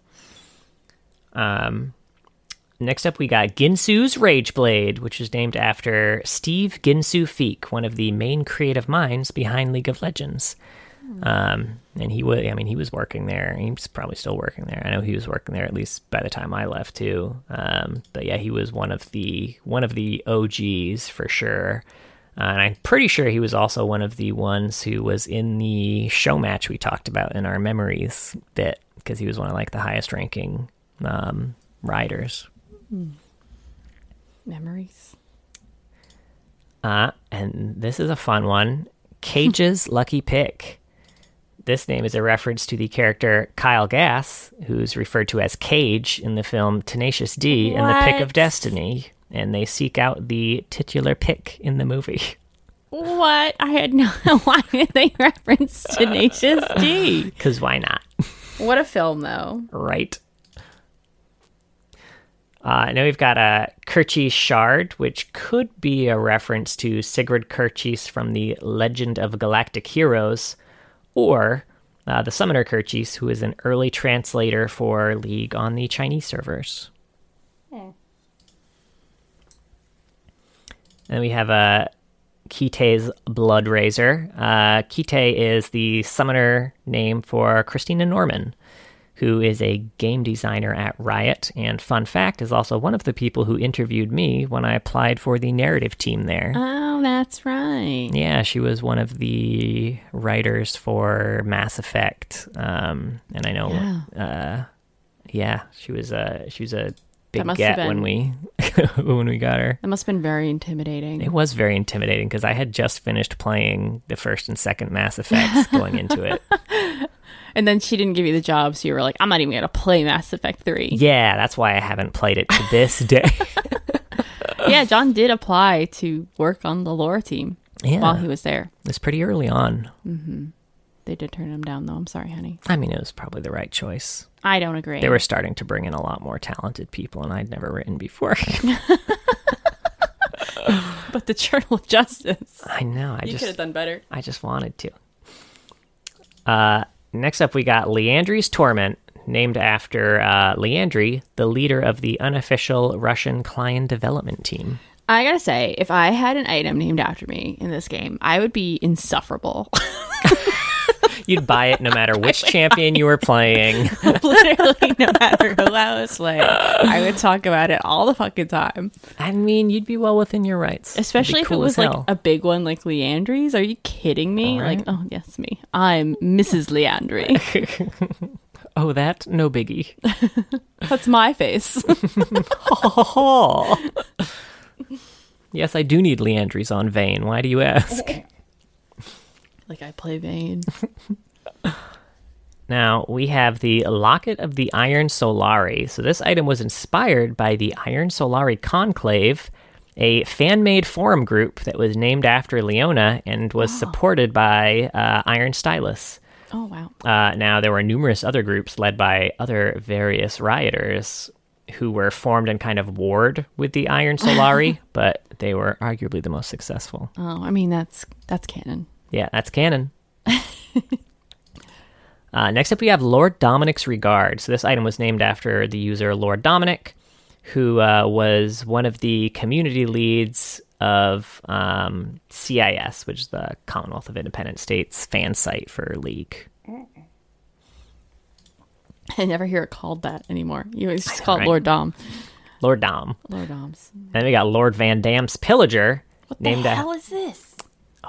Um, next up, we got Guinsoo's Rage Blade, which is named after Steve Guinsoo Feak, one of the main creative minds behind League of Legends. Um, and he was, I mean, he was working there. He's probably still working there. I know he was working there at least by the time I left too. Um, but yeah, he was one of the one of the OGs for sure. Uh, and I'm pretty sure he was also one of the ones who was in the show match we talked about in our memories bit because he was one of like the highest ranking um, riders. Memories. Uh, and this is a fun one. Kage's Lucky Pick. This name is a reference to the character Kyle Gass, who's referred to as Kage in the film Tenacious D and the Pick of Destiny. And they seek out the titular pick in the movie. What? I had no. Why did they reference Tenacious D? Because why not? What a film, though. right? Uh, now we've got a Kircheis shard, which could be a reference to Sigrid Kircheis from the Legend of Galactic Heroes, or uh, the Summoner Kircheis, who is an early translator for League on the Chinese servers. And we have a Kitae's Blood Razor. Uh, Kitae is the summoner name for Christina Norman, who is a game designer at Riot, and fun fact, is also one of the people who interviewed me when I applied for the narrative team there. Oh, that's right. Yeah, she was one of the writers for Mass Effect, um, and I know, Yeah. uh, yeah, she was a she was a big get when we when we got her. That must have been very intimidating. It was very intimidating because I had just finished playing the first and second Mass Effects going into it. And then she didn't give you the job, so you were like, I'm not even going to play Mass Effect 3. Yeah, that's why I haven't played it to this day. yeah, John did apply to work on the lore team yeah, while he was there. it's pretty early on. They did turn him down, though. I'm sorry, honey. I mean, it was probably the right choice. I don't agree. They were starting to bring in a lot more talented people, and I'd never written before. but the Journal of Justice. I know. I You could have done better. I just wanted to. Uh, next up, we got Liandry's Torment, named after uh, Liandry, the leader of the unofficial Russian client development team. I gotta say, if I had an item named after me in this game, I would be insufferable. You'd buy it no matter which champion you were playing. Literally, no matter who I was playing, I would talk about it all the fucking time. I mean, you'd be well within your rights. Especially if it was like a big one like Liandry's. Are you kidding me? Right. Like, oh, yes, me. I'm Mrs. Liandry. oh, that no biggie. That's my face. yes, I do need Liandry's on Vayne. Why do you ask? Like, I play Vayne. Now, we have the Locket of the Iron Solari. So, this item was inspired by the Iron Solari Conclave, a fan made forum group that was named after Leona and was supported by uh, Iron Stylus. Oh, wow. Uh, now, there were numerous other groups led by other various rioters who were formed and kind of warred with the Iron Solari, but they were arguably the most successful. Oh, I mean, that's that's canon. Yeah, that's canon. uh, next up, we have Lord Dominic's Regard. So, this item was named after the user Lord Dominic, who uh, was one of the community leads of um, CIS, which is the Commonwealth of Independent States fan site for League. I never hear it called that anymore. You always just call it right? Lord Dom. Lord Dom. Lord Doms. Then we got Lord Van Damm's Pillager. What named the a- hell is this?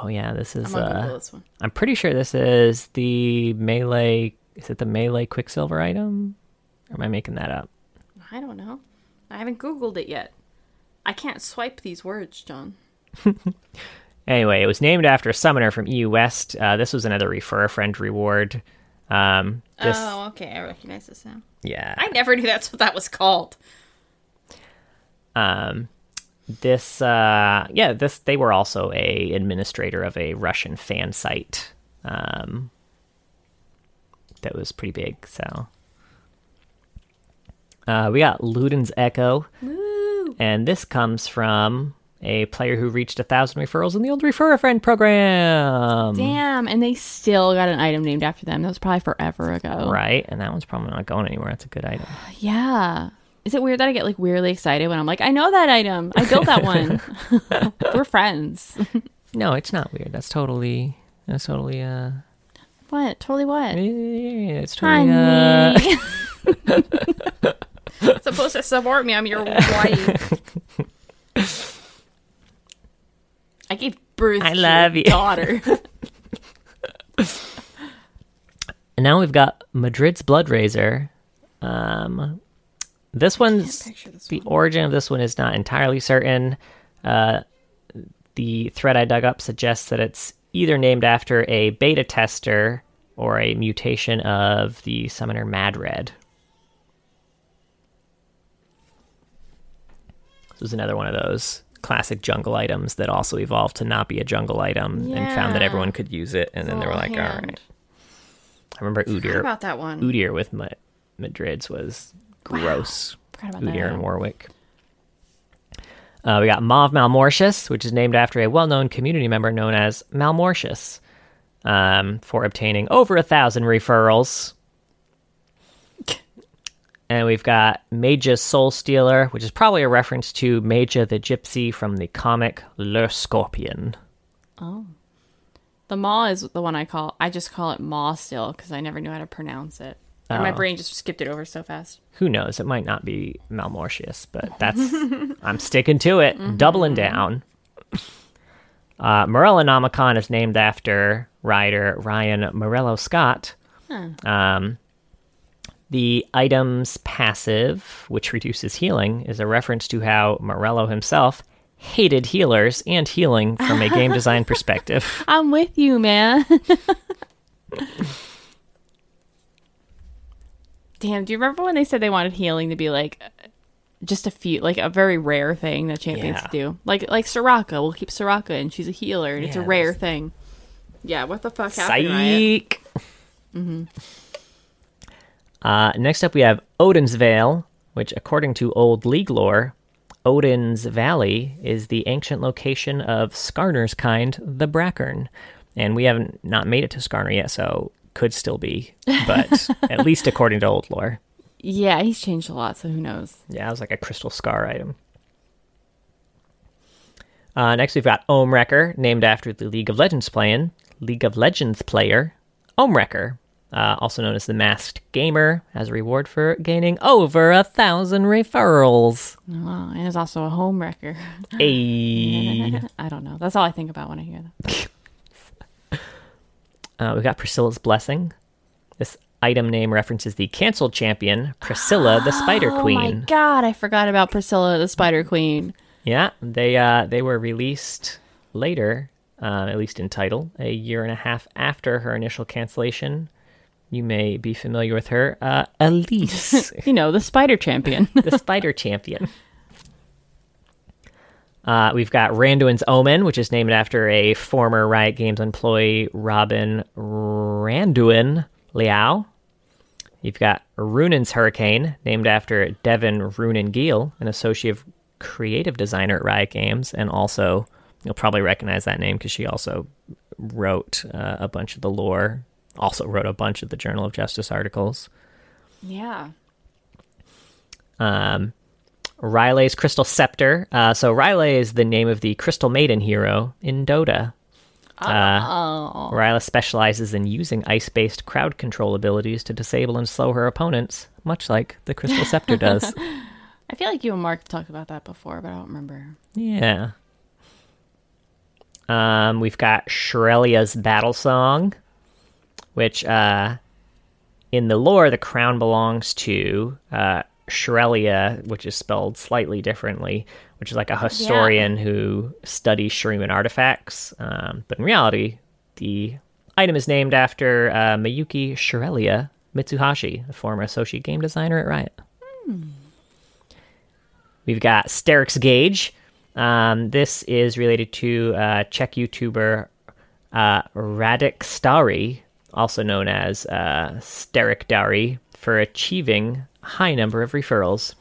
Oh yeah, this is. I'm Uh, this. I'm pretty sure this is the melee. Is it the melee Quicksilver item? Or am I making that up? I don't know. I haven't Googled it yet. I can't swipe these words, John. Anyway, it was named after a summoner from EU West. Uh, this was another refer a friend reward. Um, this, Oh, okay. I recognize this now. yeah. I never knew that's what that was called. Um, this, uh, yeah, this. They were also a administrator of a Russian fan site. Um, that was pretty big. So, uh, we got Luden's Echo, Woo! and this comes from a player who reached a thousand referrals in the old Refer a Friend program. Damn, and they still got an item named after them. That was probably forever ago. Right, and that one's probably not going anywhere. That's a good item. Yeah. Is it weird that I get like weirdly excited when I'm like, I know that item. I built that one. We're friends. No, it's not weird. That's totally. That's totally. Uh, What? Totally what? it's totally. Uh, Supposed to support me. I'm your wife. I gave birth I to love your you. daughter. And now we've got Madred's Blood Razor. Um, This one's this the one. origin of this one is not entirely certain. Uh, the thread I dug up suggests that it's either named after a beta tester or a mutation of the summoner Madred. This was another one of those classic jungle items that also evolved to not be a jungle item and found that everyone could use it, and then they were like, "All hand. right." I remember Udyr. about that one. Udyr with Ma- Madred's was gross. Forgot about Udyr that. and Warwick. Uh, we got Maw of Malmortius, which is named after a well-known community member known as Malmortius, um, for obtaining over a thousand referrals. And we've got Mejai Soul Stealer, which is probably a reference to Mejai the Gypsy from the comic Le Scorpion. Oh. The maw is the one I call. I just call it maw still because I never knew how to pronounce it. My Oh. brain just skipped it over so fast. Who knows? It might not be Malmortius, but that's I'm sticking to it, doubling down. Uh, Morellonomicon is named after writer Ryan Morello Scott. Um, the item's passive, which reduces healing, is a reference to how Morello himself hated healers and healing from a game design perspective. I'm with you, man. Damn, do you remember when they said they wanted healing to be like just a few, like a very rare thing that champions Yeah. do? Like like Soraka, we'll keep Soraka and she's a healer and it's a rare that's- thing. Yeah, what the fuck happened? Psych. Uh, next up, we have Odyn's Veil, which, according to old League lore, Odin's Valley is the ancient location of Skarner's kind, the Brackern. And we haven't not made it to Skarner yet, so could still be, but at least according to old lore. Yeah, he's changed a lot, so who knows? Yeah, it was like a crystal scar item. Uh, next, we've got Ohm Wrecker, named after the League of Legends player, League of Legends player, Ohm Wrecker, uh, also known as the Masked Gamer, as a reward for gaining over a thousand referrals. Wow, and is also a home wrecker. Hey. I don't know. That's all I think about when I hear that. Uh, we've got Priscilla's Blessing. This item name references the canceled champion, Priscilla, the Spider Oh my Queen. god, I forgot about Priscilla the Spider Queen. Yeah, they uh, they were released later, uh, at least in title, a year and a half after her initial cancellation. You may be familiar with her, uh, Elise, You know, the Spider Champion. the Spider Champion. Uh, we've got Randuin's Omen, which is named after a former Riot Games employee, Robin Randuin Liao. You've got Runaan's Hurricane, named after Devin Runaan Giel, an associate creative designer at Riot Games, and also you'll probably recognize that name because she also wrote uh, a bunch of the lore, also wrote a bunch of the Journal of Justice articles. yeah. Um, Rylai's Crystal Scepter. Uh, so Rylai is the name of the Crystal Maiden hero in Dota. Oh. Rylai specializes in using ice-based crowd control abilities to disable and slow her opponents, much like the Crystal Scepter does. I feel like you and Mark talked about that before, but I don't remember. Yeah. Um, we've got Shurelya's Battle Song, which uh, in the lore, the crown belongs to uh, Shurelya, which is spelled slightly differently, which is like a historian who studies Shuriman artifacts. Um, but in reality, the item is named after uh, Miyuki Shurelya Mitsuhashi, the former associate game designer at Riot. We've got Sterak's Gage. Um, this is related to uh, Czech YouTuber uh, Radek Stary, also known as uh, Steric Dari, for achieving a high number of referrals.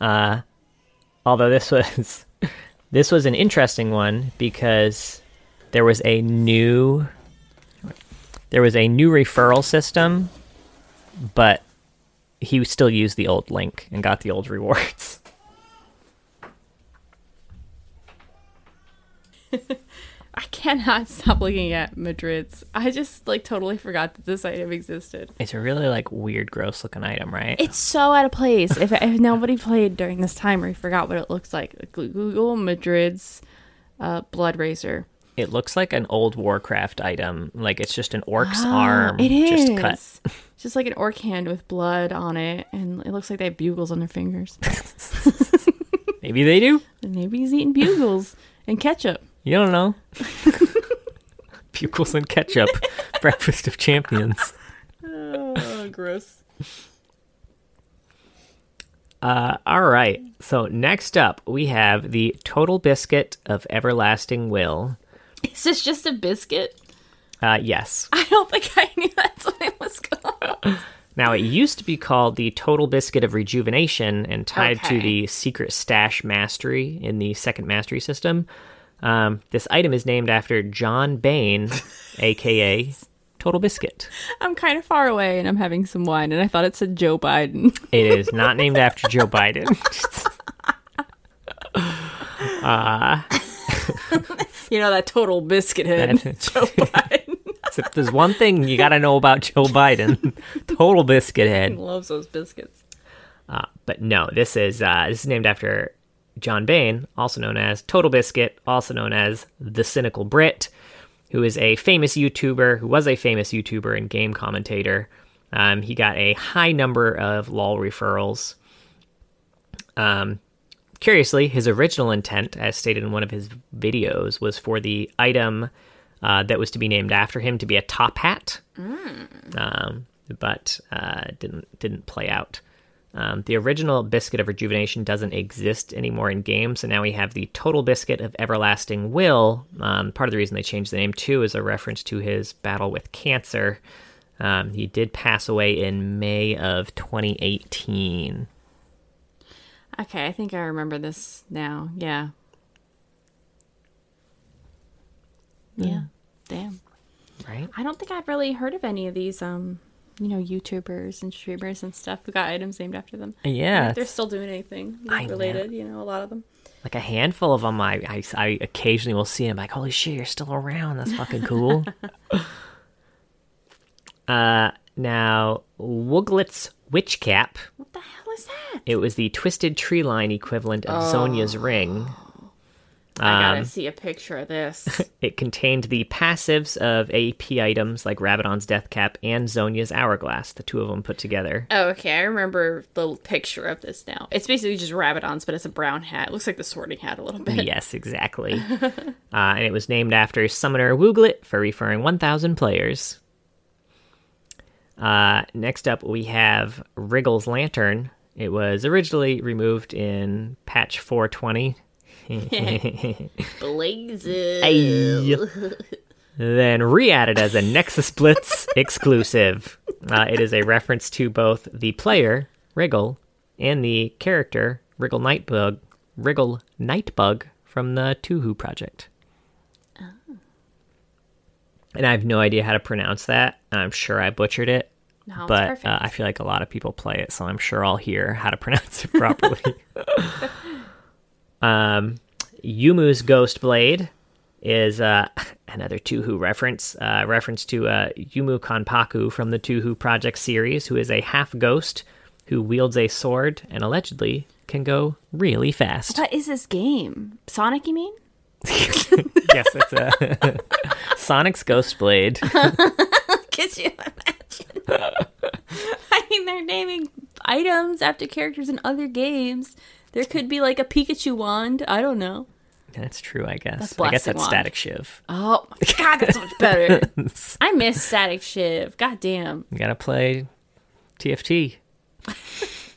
Uh, although this was this was an interesting one because there was a new there was a new referral system, but he still used the old link and got the old rewards. I cannot stop looking at Madred's. I just like totally forgot that this item existed. It's a really like weird, gross looking item, right? It's so out of place. if, if nobody played during this time or you forgot what it looks like, Google Madred's uh, Blood Razor. It looks like an old Warcraft item. Like it's just an orc's Oh, arm it is. just cut. It's just like an orc hand with blood on it, and it looks like they have bugles on their fingers. Maybe they do. maybe he's eating bugles and ketchup. You don't know. Pupils and ketchup. Breakfast of champions. Oh, gross. Uh, all right. So next up, we have the Total Biscuit of Everlasting Will. Is this just a biscuit? Uh, yes. I don't think I knew that's what it was called. Now, it used to be called the Total Biscuit of Rejuvenation and tied to the Secret Stash Mastery in the second Mastery system. Um, this item is named after John Bain, aka Total Biscuit. I'm kind of far away, and I'm having some wine, and I thought it said Joe Biden. It is not named after Joe Biden. You know that total biscuit head, That- Joe Biden. If there's one thing you got to know about Joe Biden, Total Biscuit Head. loves those biscuits. Uh, but no, this is uh, this is named after John Bain, also known as Total Biscuit, also known as the Cynical Brit, who is a famous YouTuber, who was a famous YouTuber and game commentator. Um, he got a high number of LOL referrals. Um, curiously, his original intent, as stated in one of his videos, was for the item uh, that was to be named after him to be a top hat, um, but uh, didn't didn't play out. Um, the original Biscuit of Rejuvenation doesn't exist anymore in games, so now we have the Total Biscuit of Everlasting Will. Um, part of the reason they changed the name too is a reference to his battle with cancer. Um, he did pass away in May of 2018. Okay, I think I remember this now. Yeah. Yeah. Damn. Right? I don't think I've really heard of any of these, um, you know, YouTubers and streamers and stuff who got items named after them. Yeah, think they're still doing anything I know. related, you know, a lot of them. like a handful of them. I, I, I occasionally will see. I'm like, holy shit, you're still around. That's fucking cool. uh, now Wooglet's Witch Cap. What the hell is that? It was the twisted tree line equivalent of Zhonya's ring. I gotta Um, see a picture of this. It contained the passives of AP items like Rabadon's Death Cap and Zhonya's Hourglass, the two of them put together. oh, okay. I remember the picture of this now. It's basically just Rabadon's, but it's a brown hat. It looks like the sorting hat a little bit. yes, exactly. uh, and it was named after Summoner Wooglet for referring 1,000 players. Uh, next up, we have Wriggle's Lantern. It was originally removed in patch 420. Blazes. Ay. then re-added as a Nexus Blitz exclusive. Uh, it is a reference to both the player Wriggle and the character Wriggle Nightbug, Wriggle Nightbug from the Touhou project. And I have no idea how to pronounce that. I'm sure I butchered it, No, but uh, I feel like a lot of people play it, so I'm sure I'll hear how to pronounce it properly. um, Youmuu's Ghost Blade is uh, another Touhou reference, uh, reference to uh, Youmu Konpaku from the Touhou Project series, who is a half ghost who wields a sword and allegedly can go really fast. what is this game? Sonic, you mean? yes, it's a Sonic's Ghost Blade. Could you imagine? I mean, they're naming items after characters in other games. There could be like a Pikachu wand. I don't know. That's true, I guess. That's I guess that's Wand. Static Shiv. Oh my god, that's much better. I miss Static Shiv. God damn. You gotta play TFT.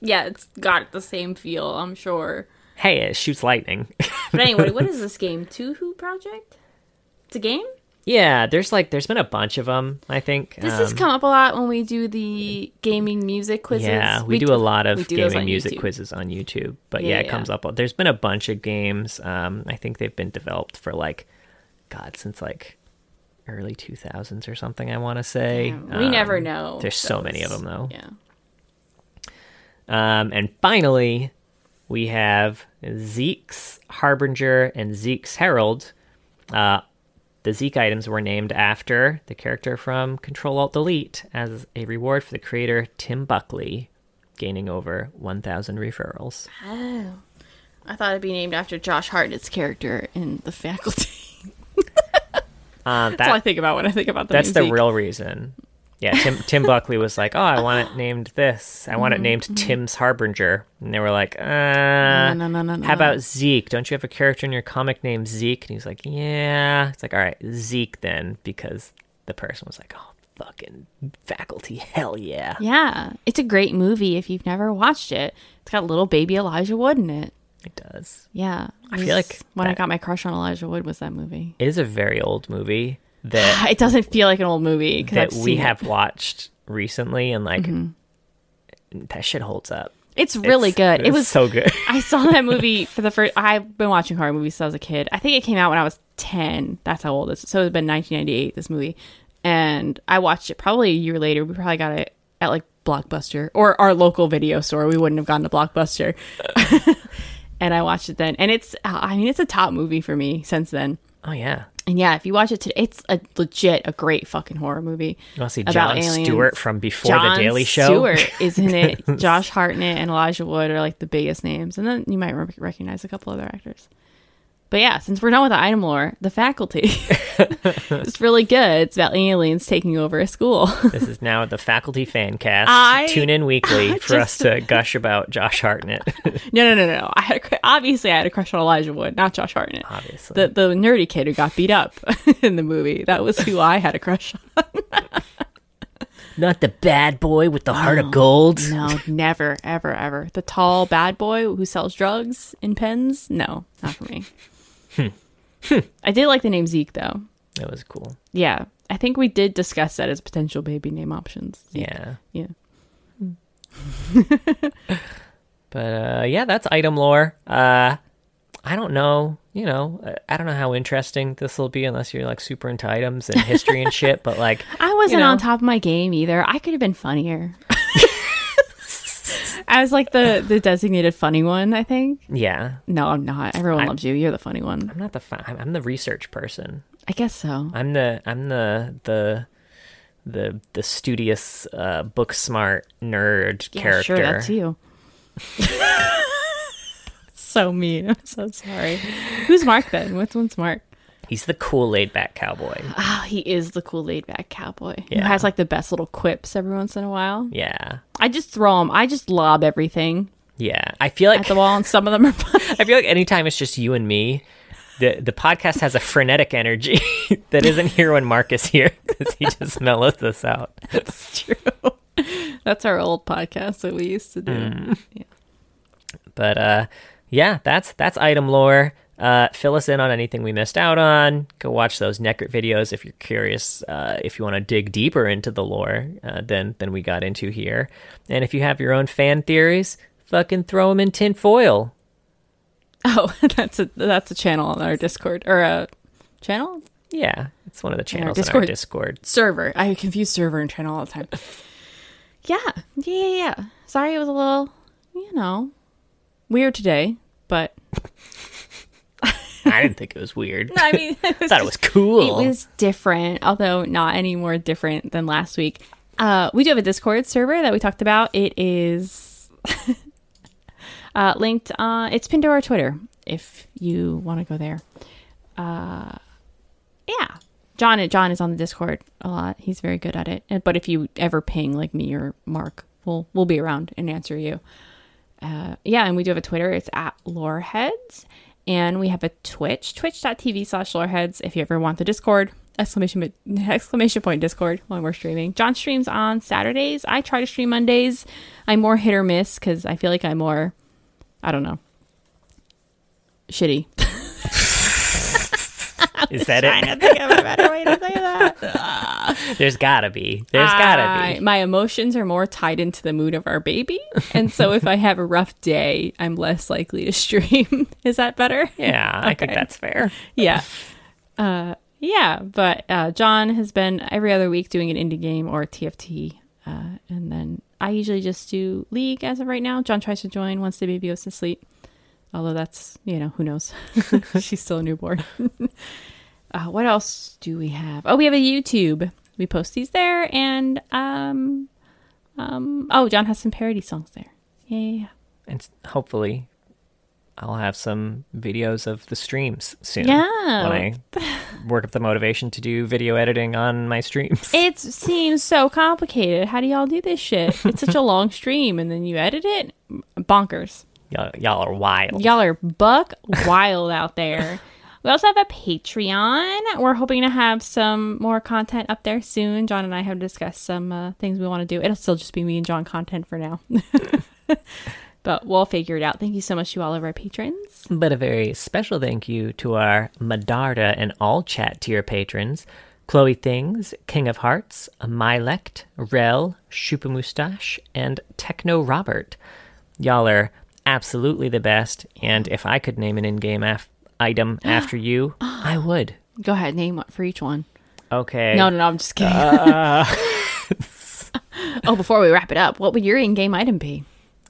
Yeah, it's got the same feel, I'm sure. Hey, it shoots lightning. But anyway, what is this game? Touhou Project? It's a game? Yeah, there's like there's been a bunch of them. I think This has Um, come up a lot when we do the gaming music quizzes. Yeah, we, do a lot of we gaming music YouTube. quizzes on YouTube. But Yeah, yeah, it yeah. comes up. There's been a bunch of games. Um, I think they've been developed for like, God, since like early 2000s or something. I want to say. Yeah, we Um, never know. There's so many of them though. Yeah. Um, and finally, we have Zeke's Harbinger and Zeke's Herald. Uh, the Zeke items were named after the character from Control Alt Delete as a reward for the creator Tim Buckley, gaining over 1,000 referrals. Oh. I thought it'd be named after Josh Hartnett's character in The Faculty. Um, That's all I think about when I think about the that's the real reason. Yeah, Tim Tim Buckley was like, "Oh, I want it named this. I want it named Tim's Harbinger," and they were like, "Uh, No, no, no, no, how about Zeke? Don't you have a character in your comic named Zeke?" And he's like, "Yeah." It's like, "All right, Zeke then," because the person was like, "Oh, fucking faculty, hell yeah!" Yeah, it's a great movie if you've never watched it. It's got little baby Elijah Wood in it. It does. Yeah, I feel like when I got my crush on Elijah Wood was that movie. It is a very old movie that It doesn't feel like an old movie that we have It. watched recently, and like mm-hmm. that shit holds up. It's really It's- good. It was so good. I saw that movie for the first. I've been watching horror movies since I was a kid. I think it came out when I was ten. That's how old it is. So it's been 1998. This movie, and I watched it probably a year later. We probably got it at like Blockbuster or our local video store. We wouldn't have gone to Blockbuster. and I watched it then, and it's. Uh, I mean, it's a top movie for me since then. oh yeah. And yeah, if you watch it today, it's a legit a great fucking horror movie. You want to see John aliens. Stewart from before John the Daily Show? Stewart is in it. Josh Hartnett and Elijah Wood are like the biggest names, and then you might re- recognize a couple other actors. But yeah, since we're done with the item lore, the faculty it's really good. It's about aliens taking over a school. This is now the faculty fan cast. I- Tune in weekly I for us to gush about Josh Hartnett. no, no, no, no. I had a, obviously I had a crush on Elijah Wood, not Josh Hartnett. Obviously. The the nerdy kid who got beat up in the movie. That was who I had a crush on. Not the bad boy with the heart of gold. No, never, ever, ever. The tall bad boy who sells drugs in pens? No, not for me. I did like the name Zeke though. That was cool. Yeah, I think we did discuss that as potential baby name options. Yeah. Yeah. But uh, yeah, that's item lore. Uh, I don't know. You know, uh, I don't know how interesting this will be unless you're like super into items and history and shit. But like, I wasn't know. on top of my game either. I could have been funnier. As like the the designated funny one, I think. yeah, No, I'm not. Everyone I'm- loves you. You're the funny one. I'm not the fi- I'm I'm the research person. I guess so. I'm the I'm the the the the studious, uh, book smart nerd character. Yeah, character. sure, that's you. so mean. I'm so sorry. Who's Mark then? Which one's Mark? He's the cool, laid back cowboy. Oh, he is the cool laid back cowboy who Yeah. has like the best little quips every once in a while. Yeah, I just throw them. I just lob everything yeah. I feel like at the wall, and some of them are. I feel like anytime it's just you and me, the the podcast has a frenetic energy that isn't here when Mark is here because he just mellows us out. That's true. That's our old podcast that we used to do. Mm. But uh, yeah, that's that's item lore. Uh, fill us in on anything we missed out on. Go watch those Necrit videos if you're curious. Uh, if you want to dig deeper into the lore uh, than than we got into here, and if you have your own fan theories, fucking throw them in tin foil. Oh, that's a that's a channel on our Discord or a channel Yeah, it's one of the channels Discord. in our Discord. server. I confuse server and channel all the time. Yeah, yeah, yeah, yeah. Sorry, it was a little, you know, weird today, but I didn't think it was weird. I mean, it was thought it was cool. It was different, although not any more different than last week. Uh, we do have a Discord server that we talked about. It is uh, linked. Uh, it's pinned to our Twitter if you want to go there. Uh, yeah, John. John is on the Discord a lot. He's very good at it. But if you ever ping like me or Mark, we'll we'll be around and answer you. Uh, yeah, and we do have a Twitter. It's at Loreheads. And we have a Twitch, twitch.tv slash loreheads. If you ever want the Discord, exclamation, exclamation point Discord when we're streaming. John streams on Saturdays. I try to stream Mondays. I'm more hit or miss because I feel like I'm more, I don't know, shitty. Is that Trying it? to think of a better way to say that. There's gotta be. There's gotta be. My emotions are more tied into the mood of our baby. And so if I have a rough day, I'm less likely to stream. Is that better? Yeah, I think that's fair. yeah. Uh, yeah, but uh, John has been every other week doing an indie game or TFT. Uh, and then I usually just do League as of right now. John tries to join once the baby goes to sleep. Although that's, you know, who knows? She's still a newborn. Uh, what else do we have? Oh, we have a YouTube. We post these there. And, um, um, oh, John has some parody songs there. Yeah, yeah, yeah. And hopefully, I'll have some videos of the streams soon. Yeah. When I work up the motivation to do video editing on my streams. It seems so complicated. How do y'all do this shit? It's such a long stream, and then you edit it. Bonkers. y'all, y'all are wild. Y'all are buck wild out there. We also have a Patreon. We're hoping to have some more content up there soon. John and I have discussed some uh, things we want to do. It'll still just be me and John content for now. but we'll figure it out. Thank you so much to all of our patrons. But a very special thank you to our Medarda and all chat tier patrons Chloe Things, King of Hearts, Mylect, Rel, Shupa Mustache, and Techno Robert. Y'all are absolutely the best, and if I could name an in game af- item after you, I would. Go ahead, name one for each one. Okay. No, no, no, I'm just kidding. oh, before we wrap it up, what would your in game item be?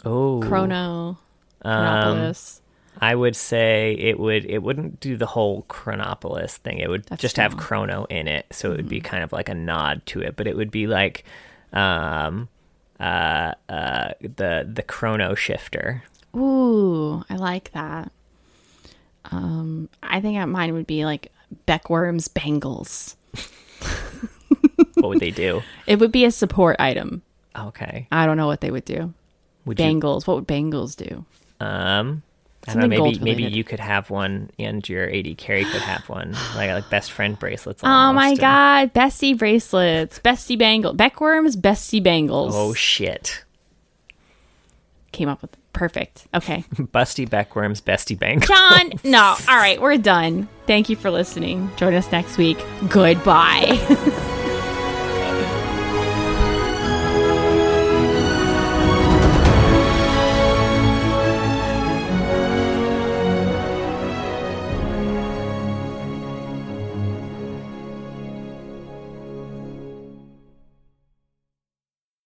Oh. Chrono, Um, Chronopolis. I would say it would it wouldn't do the whole Chronopolis thing. It would That's just have. Chrono in it, so it would be kind of like a nod to it, but it would be like um uh uh the the Chrono Shifter. Ooh, I like that. Um, I think mine would be like Beckworm's bangles. What would they do? It would be a support item. Okay. I don't know what they would do. Would you Bangles. What would bangles do? um I don't know, maybe maybe you could have one and your AD carry could have one. Like like best friend bracelets. Oh my and- god, bestie bracelets, bestie bangle, Beckworm's bestie bangles. Oh shit. Came up with perfect. Okay, Busty Beckworm's bestie bank. John. no, all right, we're done. Thank you for listening. Join us next week. Goodbye.